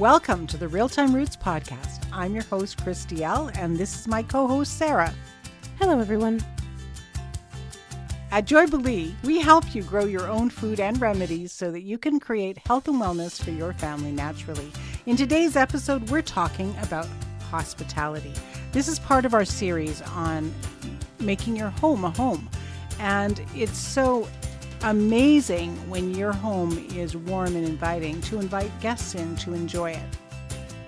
Welcome to the Real Time Roots podcast. I'm your host, Chris Dalziel., and this is my co host, Sarah. Hello, everyone. At Joybilee, we help you grow your own food and remedies so that you can create health and wellness for your family naturally. In today's episode, we're talking about hospitality. This is part of our series on making your home a home. And it's so amazing when your home is warm and inviting to invite guests in to enjoy it.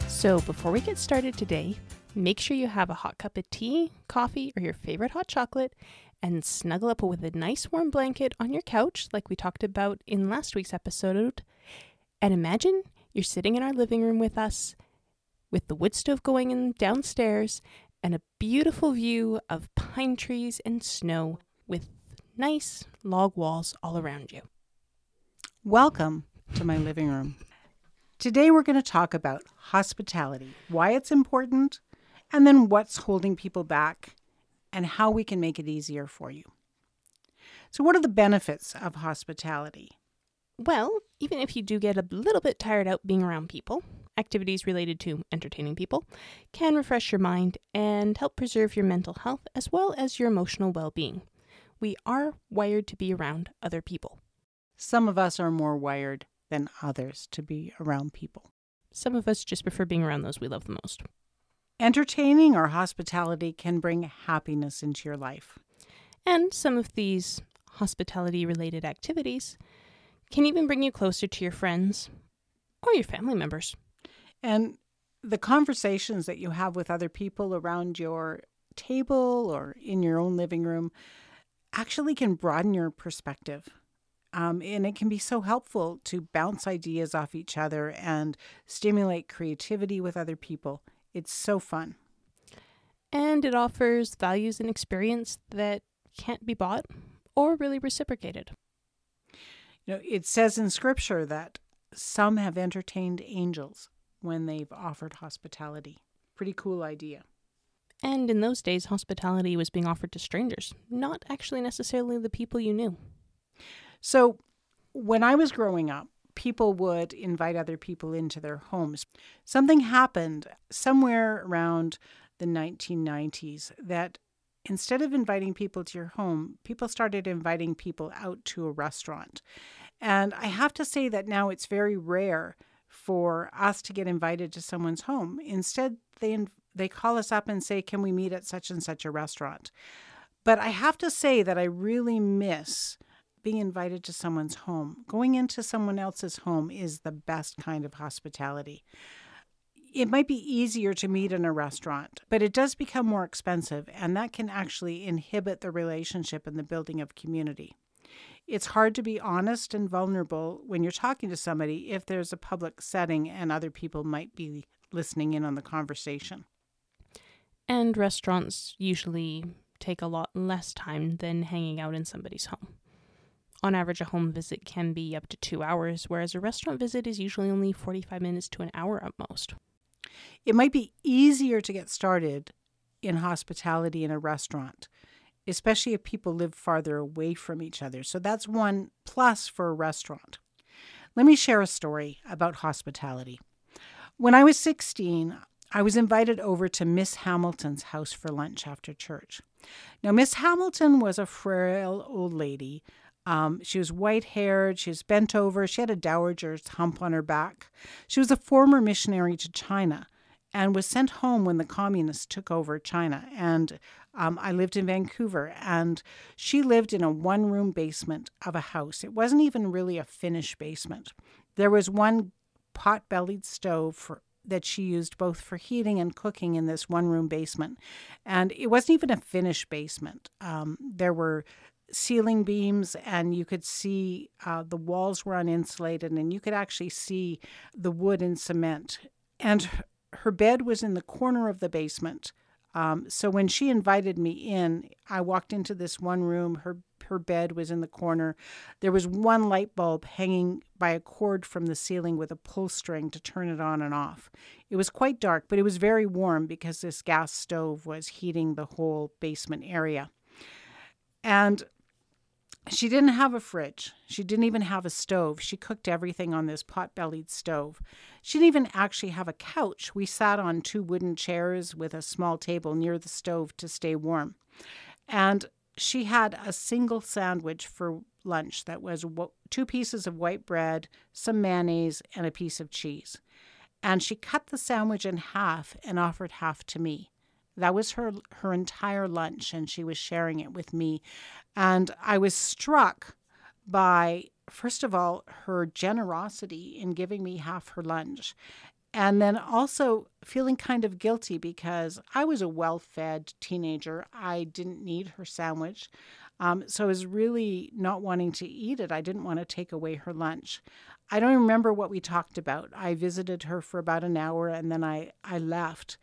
So, before we get started today, make sure you have a hot cup of tea, coffee, or your favorite hot chocolate and snuggle up with a nice warm blanket on your couch, like we talked about in last week's episode. And imagine you're sitting in our living room with us, with the wood stove going in downstairs, and a beautiful view of pine trees and snow with nice log walls all around you. Welcome to my living room. Today we're going to talk about hospitality, why it's important, and then what's holding people back and how we can make it easier for you. So, what are the benefits of hospitality? Well, even if you do get a little bit tired out being around people, activities related to entertaining people can refresh your mind and help preserve your mental health as well as your emotional well being. We are wired to be around other people. Some of us are more wired than others to be around people. Some of us just prefer being around those we love the most. Entertaining or hospitality can bring happiness into your life. And some of these hospitality related activities can even bring you closer to your friends or your family members. And the conversations that you have with other people around your table or in your own living room actually can broaden your perspective. Um, and it can be so helpful to bounce ideas off each other and stimulate creativity with other people. It's so fun. And it offers values and experience that can't be bought or really reciprocated. You know, it says in scripture that some have entertained angels when they've offered hospitality. Pretty cool idea. And in those days, hospitality was being offered to strangers, not actually necessarily the people you knew. So, when I was growing up, people would invite other people into their homes. Something happened somewhere around the 1990s that instead of inviting people to your home, people started inviting people out to a restaurant. And I have to say that now it's very rare for us to get invited to someone's home. Instead, they they call us up and say, "Can we meet at such and such a restaurant?" But I have to say that I really miss being invited to someone's home. Going into someone else's home is the best kind of hospitality. It might be easier to meet in a restaurant, but it does become more expensive, and that can actually inhibit the relationship and the building of community. It's hard to be honest and vulnerable when you're talking to somebody if there's a public setting and other people might be listening in on the conversation. And restaurants usually take a lot less time than hanging out in somebody's home. On average, a home visit can be up to two hours, whereas a restaurant visit is usually only 45 minutes to an hour at most. It might be easier to get started in hospitality in a restaurant, especially if people live farther away from each other. So that's one plus for a restaurant. Let me share a story about hospitality. When I was 16, I was invited over to Miss Hamilton's house for lunch after church. Now, Miss Hamilton was a frail old lady um, she was white haired, she was bent over, she had a dowager's hump on her back. She was a former missionary to China and was sent home when the communists took over China. And um, I lived in Vancouver, and she lived in a one room basement of a house. It wasn't even really a finished basement. There was one pot bellied stove for, that she used both for heating and cooking in this one room basement. And it wasn't even a finished basement. Um, there were ceiling beams and you could see uh, the walls were uninsulated and you could actually see the wood and cement. And her bed was in the corner of the basement. Um, so when she invited me in, I walked into this one room. Her her bed was in the corner. There was one light bulb hanging by a cord from the ceiling with a pull string to turn it on and off. It was quite dark, but it was very warm because this gas stove was heating the whole basement area. And she didn't have a fridge. She didn't even have a stove. She cooked everything on this pot bellied stove. She didn't even actually have a couch. We sat on two wooden chairs with a small table near the stove to stay warm. And she had a single sandwich for lunch that was two pieces of white bread, some mayonnaise, and a piece of cheese. And she cut the sandwich in half and offered half to me. That was her her entire lunch and she was sharing it with me. And I was struck by first of all her generosity in giving me half her lunch. And then also feeling kind of guilty because I was a well fed teenager. I didn't need her sandwich. Um, so I was really not wanting to eat it. I didn't want to take away her lunch. I don't remember what we talked about. I visited her for about an hour and then I, I left.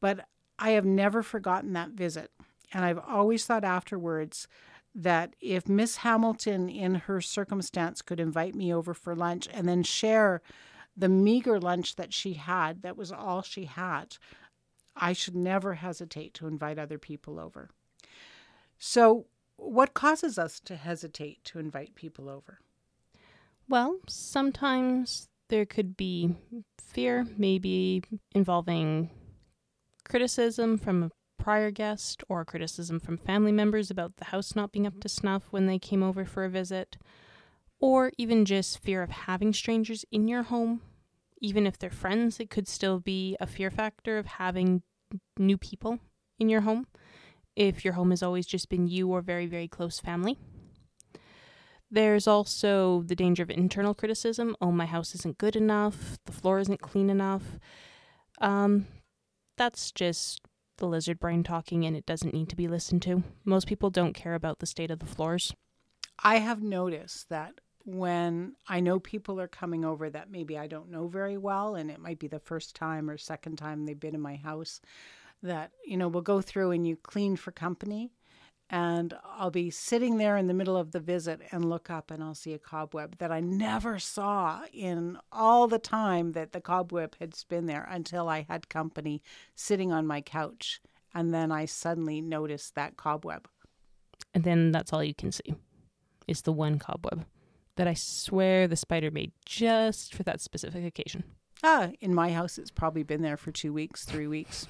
But I have never forgotten that visit. And I've always thought afterwards that if Miss Hamilton, in her circumstance, could invite me over for lunch and then share the meager lunch that she had, that was all she had, I should never hesitate to invite other people over. So, what causes us to hesitate to invite people over? Well, sometimes there could be fear, maybe involving criticism from a prior guest or criticism from family members about the house not being up to snuff when they came over for a visit, or even just fear of having strangers in your home. Even if they're friends, it could still be a fear factor of having new people in your home if your home has always just been you or very, very close family. There's also the danger of internal criticism. Oh, my house isn't good enough. The floor isn't clean enough. Um, that's just the lizard brain talking and it doesn't need to be listened to. Most people don't care about the state of the floors. I have noticed that when I know people are coming over that maybe I don't know very well, and it might be the first time or second time they've been in my house, that, you know, we'll go through and you clean for company and I'll be sitting there in the middle of the visit and look up and I'll see a cobweb that I never saw in all the time that the cobweb had been there until I had company sitting on my couch. And then I suddenly noticed that cobweb. And then that's all you can see is the one cobweb that I swear the spider made just for that specific occasion. Ah, in my house, it's probably been there for two weeks, three weeks.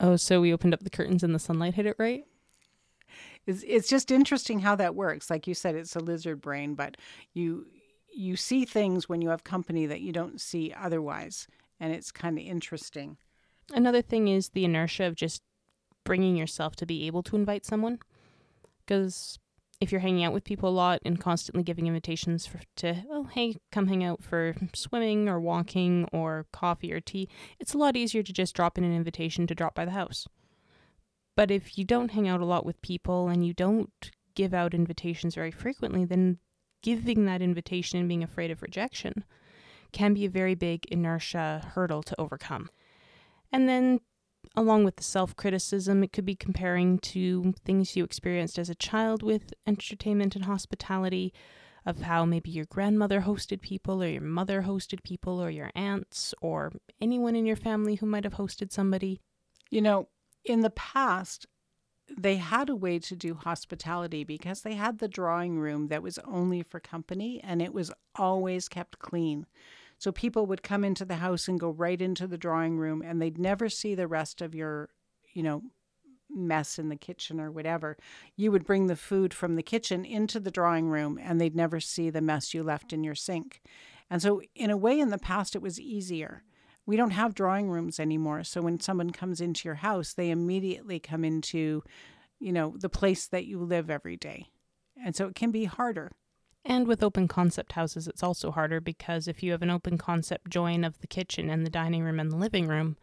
Oh, so we opened up the curtains and the sunlight hit it right? it's, it's just interesting how that works. Like you said, it's a lizard brain, but you you see things when you have company that you don't see otherwise, and it's kind of interesting. Another thing is the inertia of just bringing yourself to be able to invite someone, because if you're hanging out with people a lot and constantly giving invitations for, to, oh, hey, come hang out for swimming or walking or coffee or tea, it's a lot easier to just drop in an invitation to drop by the house. But if you don't hang out a lot with people and you don't give out invitations very frequently, then giving that invitation and being afraid of rejection can be a very big inertia hurdle to overcome. And then, along with the self criticism, it could be comparing to things you experienced as a child with entertainment and hospitality, of how maybe your grandmother hosted people, or your mother hosted people, or your aunts, or anyone in your family who might have hosted somebody. You know, in the past, they had a way to do hospitality because they had the drawing room that was only for company and it was always kept clean. So people would come into the house and go right into the drawing room and they'd never see the rest of your, you know, mess in the kitchen or whatever. You would bring the food from the kitchen into the drawing room and they'd never see the mess you left in your sink. And so, in a way, in the past, it was easier we don't have drawing rooms anymore. So when someone comes into your house, they immediately come into, you know, the place that you live every day. And so it can be harder. And with open concept houses, it's also harder because if you have an open concept join of the kitchen and the dining room and the living room,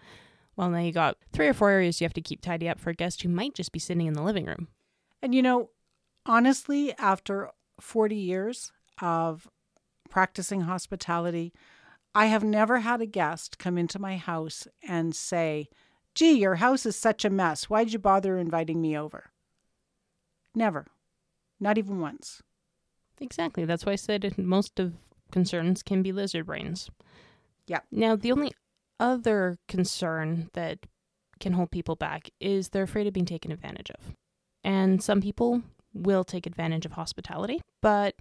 well, now you got three or four areas you have to keep tidy up for a guest who might just be sitting in the living room. And you know, honestly, after 40 years of practicing hospitality, I have never had a guest come into my house and say, Gee, your house is such a mess. Why'd you bother inviting me over? Never. Not even once. Exactly. That's why I said most of concerns can be lizard brains. Yeah. Now, the only other concern that can hold people back is they're afraid of being taken advantage of. And some people will take advantage of hospitality, but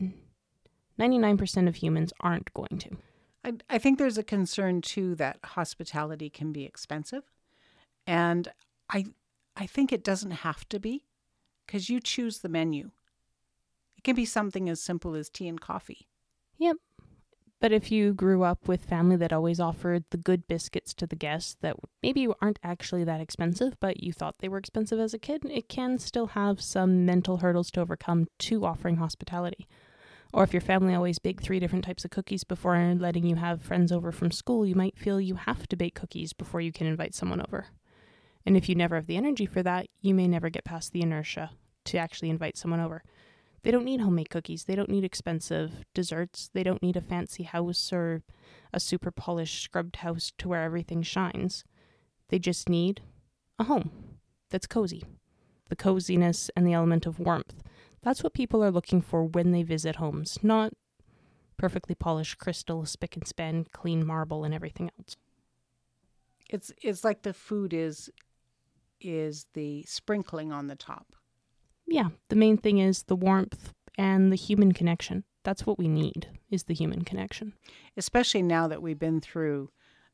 99% of humans aren't going to. I, I think there's a concern too that hospitality can be expensive. And I I think it doesn't have to be because you choose the menu. It can be something as simple as tea and coffee. Yep. But if you grew up with family that always offered the good biscuits to the guests that maybe aren't actually that expensive, but you thought they were expensive as a kid, it can still have some mental hurdles to overcome to offering hospitality. Or if your family always baked three different types of cookies before letting you have friends over from school, you might feel you have to bake cookies before you can invite someone over. And if you never have the energy for that, you may never get past the inertia to actually invite someone over. They don't need homemade cookies. They don't need expensive desserts. They don't need a fancy house or a super polished, scrubbed house to where everything shines. They just need a home that's cozy. The coziness and the element of warmth. That's what people are looking for when they visit homes, not perfectly polished crystal, spick and span, clean marble, and everything else. It's it's like the food is is the sprinkling on the top. Yeah, the main thing is the warmth and the human connection. That's what we need is the human connection. Especially now that we've been through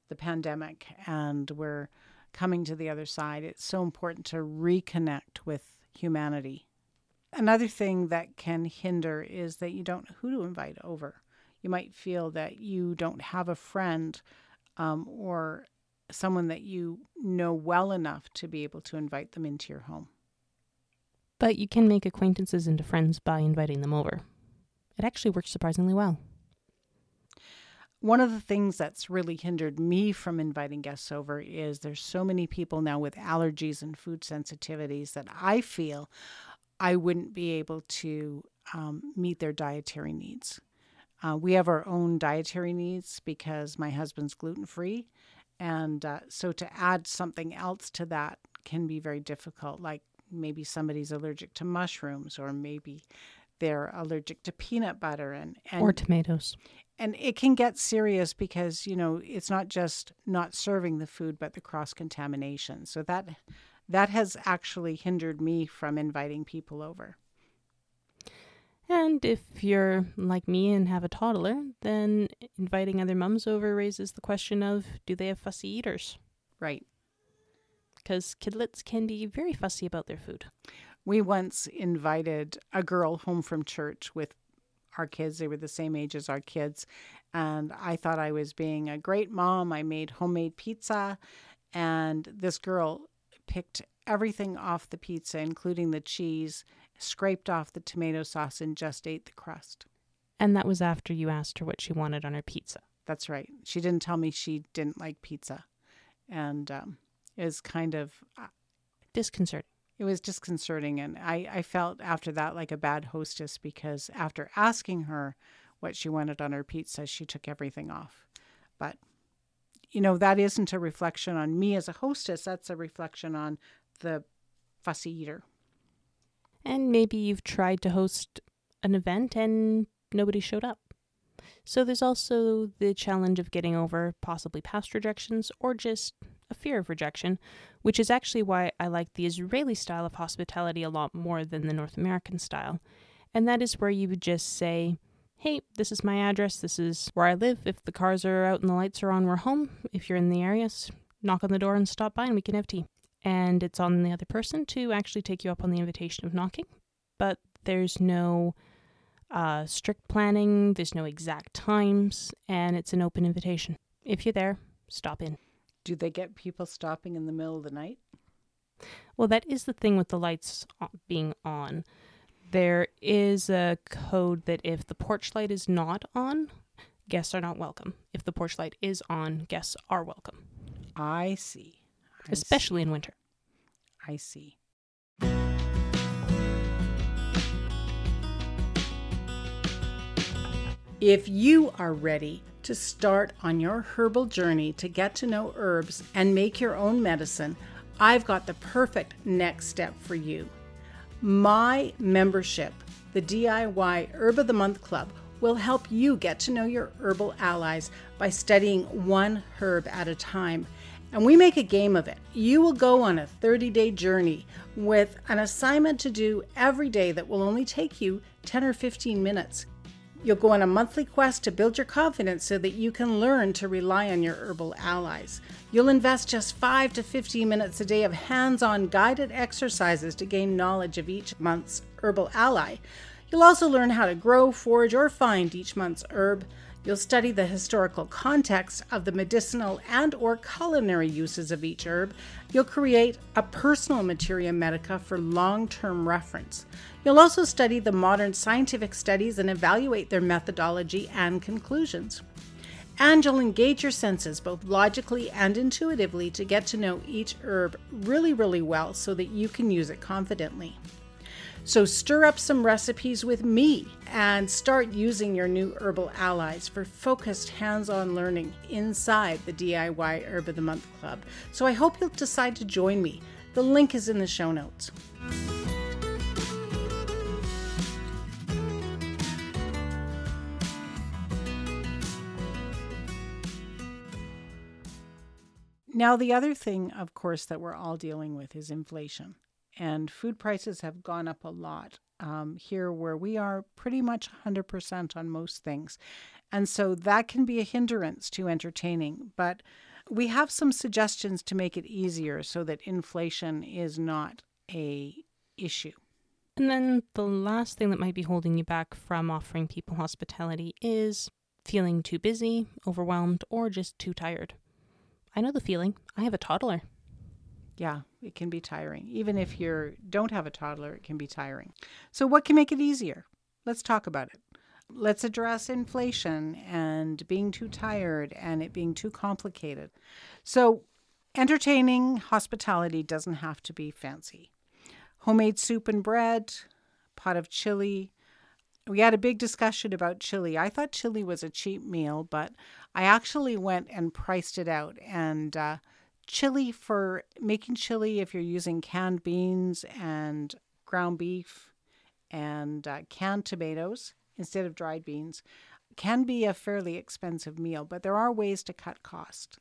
the pandemic and we're coming to the other side, it's so important to reconnect with humanity. Another thing that can hinder is that you don't know who to invite over. You might feel that you don't have a friend um, or someone that you know well enough to be able to invite them into your home. But you can make acquaintances into friends by inviting them over. It actually works surprisingly well. One of the things that's really hindered me from inviting guests over is there's so many people now with allergies and food sensitivities that I feel I wouldn't be able to um, meet their dietary needs. Uh, we have our own dietary needs because my husband's gluten free and uh, so to add something else to that can be very difficult, like maybe somebody's allergic to mushrooms or maybe they're allergic to peanut butter and, and or tomatoes. And it can get serious because, you know, it's not just not serving the food, but the cross contamination. So that that has actually hindered me from inviting people over. And if you're like me and have a toddler, then inviting other mums over raises the question of do they have fussy eaters? Right. Because kidlets can be very fussy about their food. We once invited a girl home from church with our kids. They were the same age as our kids. And I thought I was being a great mom. I made homemade pizza. And this girl picked everything off the pizza, including the cheese, scraped off the tomato sauce, and just ate the crust. And that was after you asked her what she wanted on her pizza. That's right. She didn't tell me she didn't like pizza. And um, was kind of uh, disconcerting. It was disconcerting. And I, I felt after that like a bad hostess because after asking her what she wanted on her pizza, she took everything off. But, you know, that isn't a reflection on me as a hostess, that's a reflection on the fussy eater. And maybe you've tried to host an event and nobody showed up. So there's also the challenge of getting over possibly past rejections or just a fear of rejection, which is actually why I like the Israeli style of hospitality a lot more than the North American style. And that is where you would just say, Hey, this is my address, this is where I live. If the cars are out and the lights are on, we're home. If you're in the area, knock on the door and stop by and we can have tea and it's on the other person to actually take you up on the invitation of knocking. But there's no uh, strict planning, there's no exact times, and it's an open invitation. If you're there, stop in. Do they get people stopping in the middle of the night? Well, that is the thing with the lights being on. There is a code that if the porch light is not on, guests are not welcome. If the porch light is on, guests are welcome. I see especially in winter. I see. If you are ready to start on your herbal journey to get to know herbs and make your own medicine, I've got the perfect next step for you. My membership, the DIY Herb of the Month Club, will help you get to know your herbal allies by studying one herb at a time And we make a game of it. You will go on a 30 day journey with an assignment to do every day that will only take you 10 or 15 minutes. You'll go on a monthly quest to build your confidence so that you can learn to rely on your herbal allies. You'll invest just 5 to 15 minutes a day of hands on guided exercises to gain knowledge of each month's herbal ally. You'll also learn how to grow, forage, or find each month's herb. You'll study the historical context of the medicinal and or culinary uses of each herb. You'll create a personal materia medica for long-term reference. You'll also study the modern scientific studies and evaluate their methodology and conclusions. And you'll engage your senses both logically and intuitively to get to know each herb really, really well so that you can use it confidently. So stir up some recipes with me and start using your new herbal allies for focused hands on learning inside the DIY Herb of the Month Club. So I hope you'll decide to join me. The link is in the show notes. Now, the other thing, of course, that we're all dealing with is inflation and food prices have gone up a lot um, here where we are pretty much 100% on most things. And so that can be a hindrance to entertaining. But we have some suggestions to make it easier so that inflation is not a issue. And then the last thing that might be holding you back from offering people hospitality is feeling too busy, overwhelmed, or just too tired. I know the feeling. I have a toddler. Yeah, it can be tiring. Even if you don't have a toddler, it can be tiring. So, what can make it easier? Let's talk about it. Let's address inflation and being too tired and it being too complicated. So, entertaining hospitality doesn't have to be fancy. Homemade soup and bread, pot of chili. We had a big discussion about chili. I thought chili was a cheap meal, but I actually went and priced it out and uh, chili for making chili if you're using canned beans and ground beef and uh, canned tomatoes instead of dried beans can be a fairly expensive meal, but there are ways to cut cost.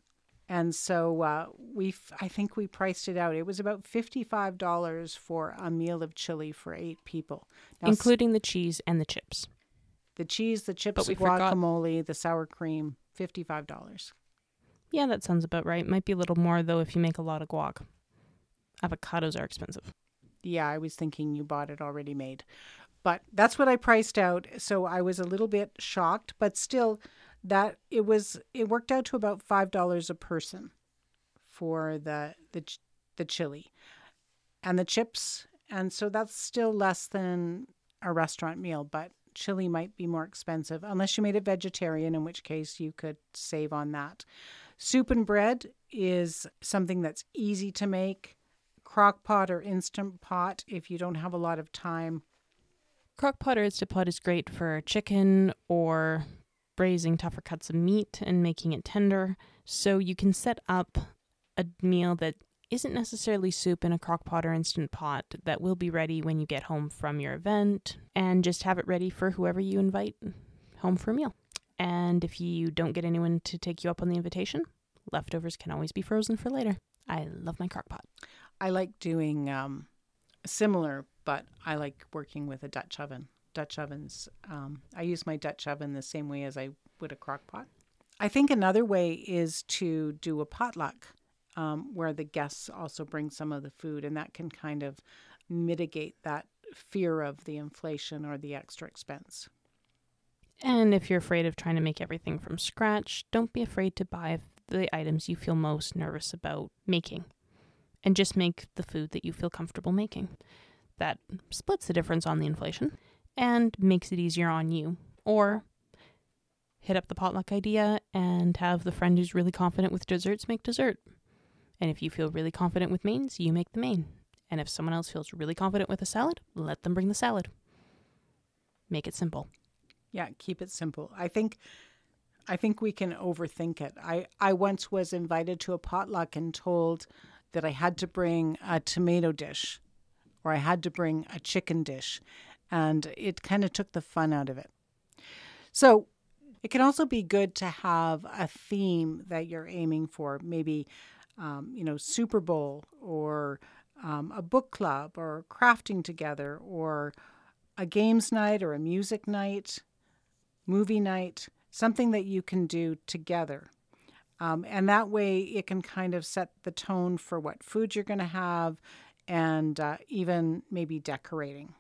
And so uh, we, I think we priced it out. It was about fifty-five dollars for a meal of chili for eight people, now, including the cheese and the chips. The cheese, the chips, the guacamole, forgot. the sour cream, fifty-five dollars. Yeah, that sounds about right. Might be a little more though if you make a lot of guac. Avocados are expensive. Yeah, I was thinking you bought it already made. But that's what I priced out, so I was a little bit shocked, but still that it was it worked out to about $5 a person for the the the chili and the chips, and so that's still less than a restaurant meal, but chili might be more expensive unless you made it vegetarian, in which case you could save on that. Soup and bread is something that's easy to make. Crock pot or instant pot if you don't have a lot of time. Crock pot or instant pot is great for chicken or braising tougher cuts of meat and making it tender. So you can set up a meal that isn't necessarily soup in a crock pot or instant pot that will be ready when you get home from your event and just have it ready for whoever you invite home for a meal. And if you don't get anyone to take you up on the invitation, leftovers can always be frozen for later. I love my crock pot. I like doing um, similar, but I like working with a Dutch oven. Dutch ovens, um, I use my Dutch oven the same way as I would a crock pot. I think another way is to do a potluck um, where the guests also bring some of the food, and that can kind of mitigate that fear of the inflation or the extra expense. And if you're afraid of trying to make everything from scratch, don't be afraid to buy the items you feel most nervous about making. And just make the food that you feel comfortable making. That splits the difference on the inflation and makes it easier on you. Or hit up the potluck idea and have the friend who's really confident with desserts make dessert. And if you feel really confident with mains, you make the main. And if someone else feels really confident with a salad, let them bring the salad. Make it simple. Yeah, keep it simple. I think I think we can overthink it. I, I once was invited to a potluck and told that I had to bring a tomato dish or I had to bring a chicken dish. And it kind of took the fun out of it. So it can also be good to have a theme that you're aiming for. Maybe um, you know, Super Bowl or um, a book club or crafting together or a games night or a music night, movie night, something that you can do together. Um, and that way it can kind of set the tone for what food you're going to have and uh, even maybe decorating.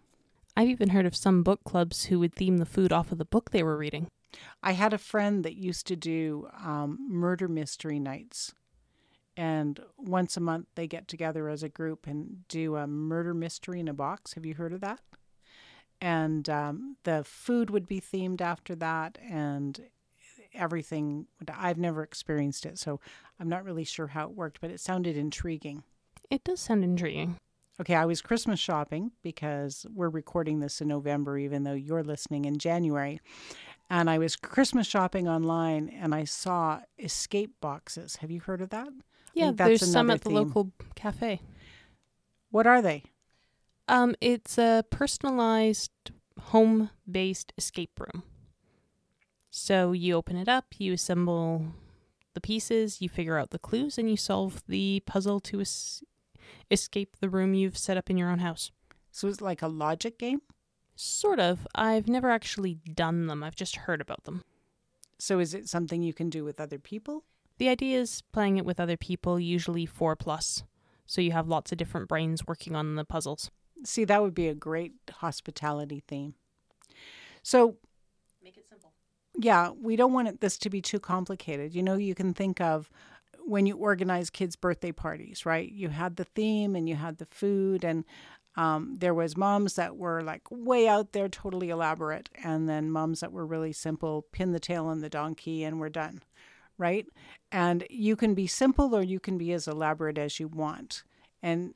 I've even heard of some book clubs who would theme the food off of the book they were reading. I had a friend that used to do um, murder mystery nights. And once a month, they get together as a group and do a murder mystery in a box. Have you heard of that? And um, the food would be themed after that, and everything. I've never experienced it, so I'm not really sure how it worked, but it sounded intriguing. It does sound intriguing. Okay, I was Christmas shopping because we're recording this in November, even though you're listening in January. And I was Christmas shopping online and I saw escape boxes. Have you heard of that? Yeah, there's some at the theme. local cafe. What are they? Um, it's a personalized home based escape room. So you open it up, you assemble the pieces, you figure out the clues, and you solve the puzzle to es- escape the room you've set up in your own house. So it's like a logic game? Sort of. I've never actually done them, I've just heard about them. So is it something you can do with other people? The idea is playing it with other people, usually four plus. So you have lots of different brains working on the puzzles. See, that would be a great hospitality theme. So make it simple. Yeah, we don't want it, this to be too complicated. You know, you can think of when you organize kids' birthday parties, right? You had the theme and you had the food, and um, there was moms that were like way out there, totally elaborate, and then moms that were really simple, pin the tail on the donkey, and we're done, right? And you can be simple or you can be as elaborate as you want, and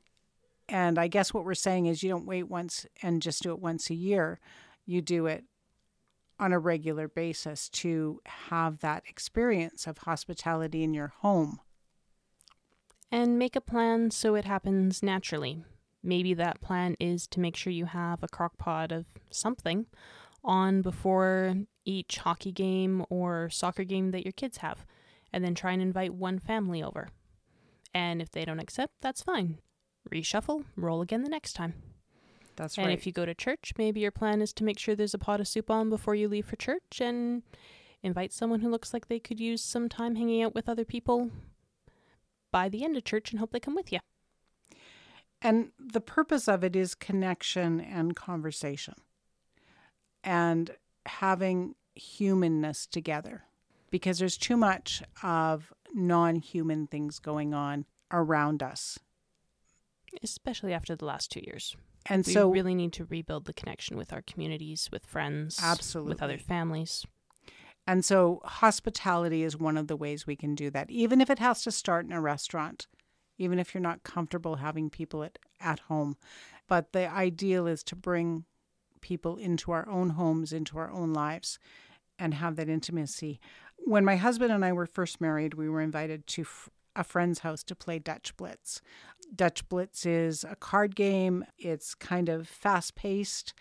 and I guess what we're saying is you don't wait once and just do it once a year. You do it on a regular basis to have that experience of hospitality in your home. And make a plan so it happens naturally. Maybe that plan is to make sure you have a crock pot of something on before each hockey game or soccer game that your kids have, and then try and invite one family over. And if they don't accept, that's fine. Reshuffle, roll again the next time. That's right. and if you go to church, maybe your plan is to make sure there's a pot of soup on before you leave for church and invite someone who looks like they could use some time hanging out with other people by the end of church and hope they come with you. And the purpose of it is connection and conversation and having humanness together because there's too much of non human things going on around us. Especially after the last two years. And we so we really need to rebuild the connection with our communities, with friends, absolutely with other families. And so hospitality is one of the ways we can do that, even if it has to start in a restaurant, even if you're not comfortable having people at, at home. But the ideal is to bring people into our own homes, into our own lives, and have that intimacy. When my husband and I were first married, we were invited to a friend's house to play Dutch Blitz. Dutch Blitz is a card game, it's kind of fast paced,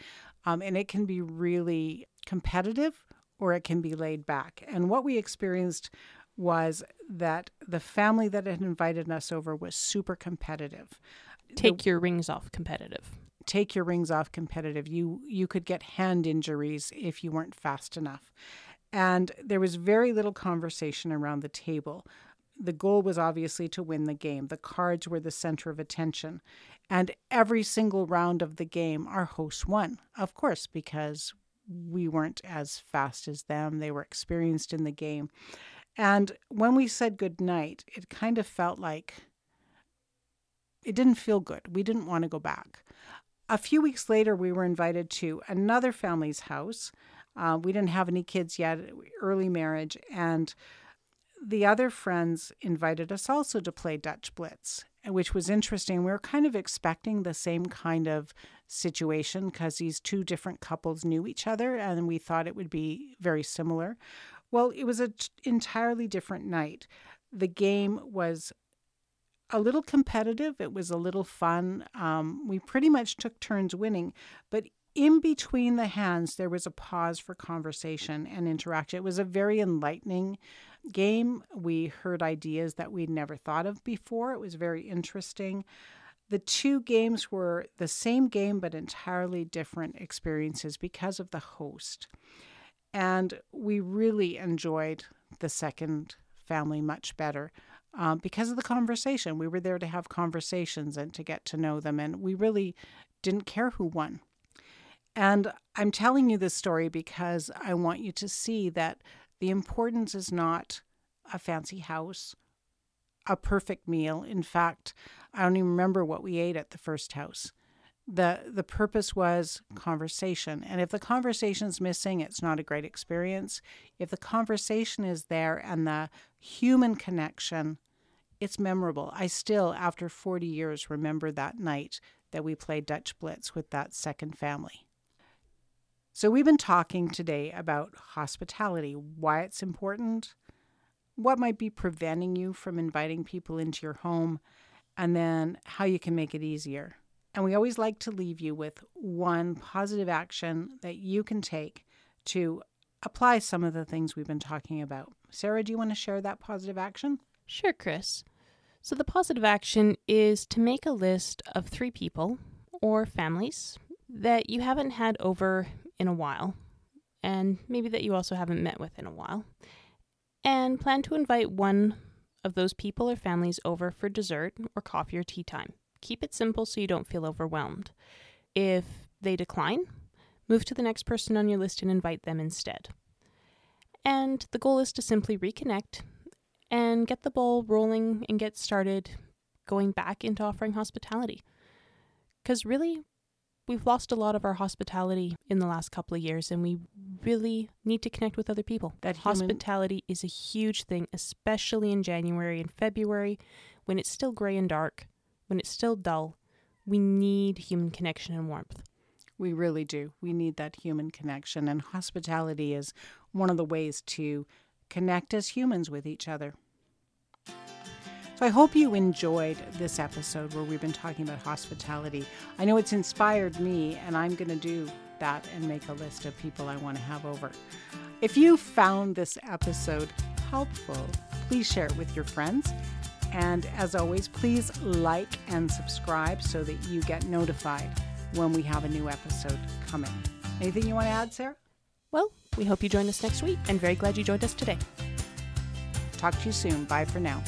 um, and it can be really competitive or it can be laid back. And what we experienced was that the family that had invited us over was super competitive. Take the, your rings off competitive. Take your rings off competitive. You you could get hand injuries if you weren't fast enough. And there was very little conversation around the table the goal was obviously to win the game. The cards were the center of attention. And every single round of the game, our host won, of course, because we weren't as fast as them. They were experienced in the game. And when we said good night, it kind of felt like it didn't feel good. We didn't want to go back. A few weeks later, we were invited to another family's house. Uh, we didn't have any kids yet, early marriage. And the other friends invited us also to play Dutch Blitz, which was interesting. We were kind of expecting the same kind of situation because these two different couples knew each other and we thought it would be very similar. Well, it was an t- entirely different night. The game was a little competitive, it was a little fun. Um, we pretty much took turns winning, but in between the hands, there was a pause for conversation and interaction. It was a very enlightening game. We heard ideas that we'd never thought of before. It was very interesting. The two games were the same game, but entirely different experiences because of the host. And we really enjoyed the second family much better um, because of the conversation. We were there to have conversations and to get to know them, and we really didn't care who won. And I'm telling you this story because I want you to see that the importance is not a fancy house, a perfect meal. In fact, I don't even remember what we ate at the first house. The the purpose was conversation. And if the conversation's missing, it's not a great experience. If the conversation is there and the human connection, it's memorable. I still after 40 years remember that night that we played Dutch Blitz with that second family. So, we've been talking today about hospitality, why it's important, what might be preventing you from inviting people into your home, and then how you can make it easier. And we always like to leave you with one positive action that you can take to apply some of the things we've been talking about. Sarah, do you want to share that positive action? Sure, Chris. So, the positive action is to make a list of three people or families that you haven't had over in a while, and maybe that you also haven't met with in a while, and plan to invite one of those people or families over for dessert or coffee or tea time. Keep it simple so you don't feel overwhelmed. If they decline, move to the next person on your list and invite them instead. And the goal is to simply reconnect and get the ball rolling and get started going back into offering hospitality. Because really, we've lost a lot of our hospitality in the last couple of years and we really need to connect with other people. That human- hospitality is a huge thing, especially in January and February when it's still gray and dark, when it's still dull. We need human connection and warmth. We really do. We need that human connection, and hospitality is one of the ways to connect as humans with each other. So I hope you enjoyed this episode where we've been talking about hospitality. I know it's inspired me, and I'm going to do that and make a list of people I want to have over. If you found this episode helpful, please share it with your friends. And as always, please like and subscribe so that you get notified when we have a new episode coming. Anything you want to add, Sarah? Well, we hope you join us next week and very glad you joined us today. Talk to you soon. Bye for now.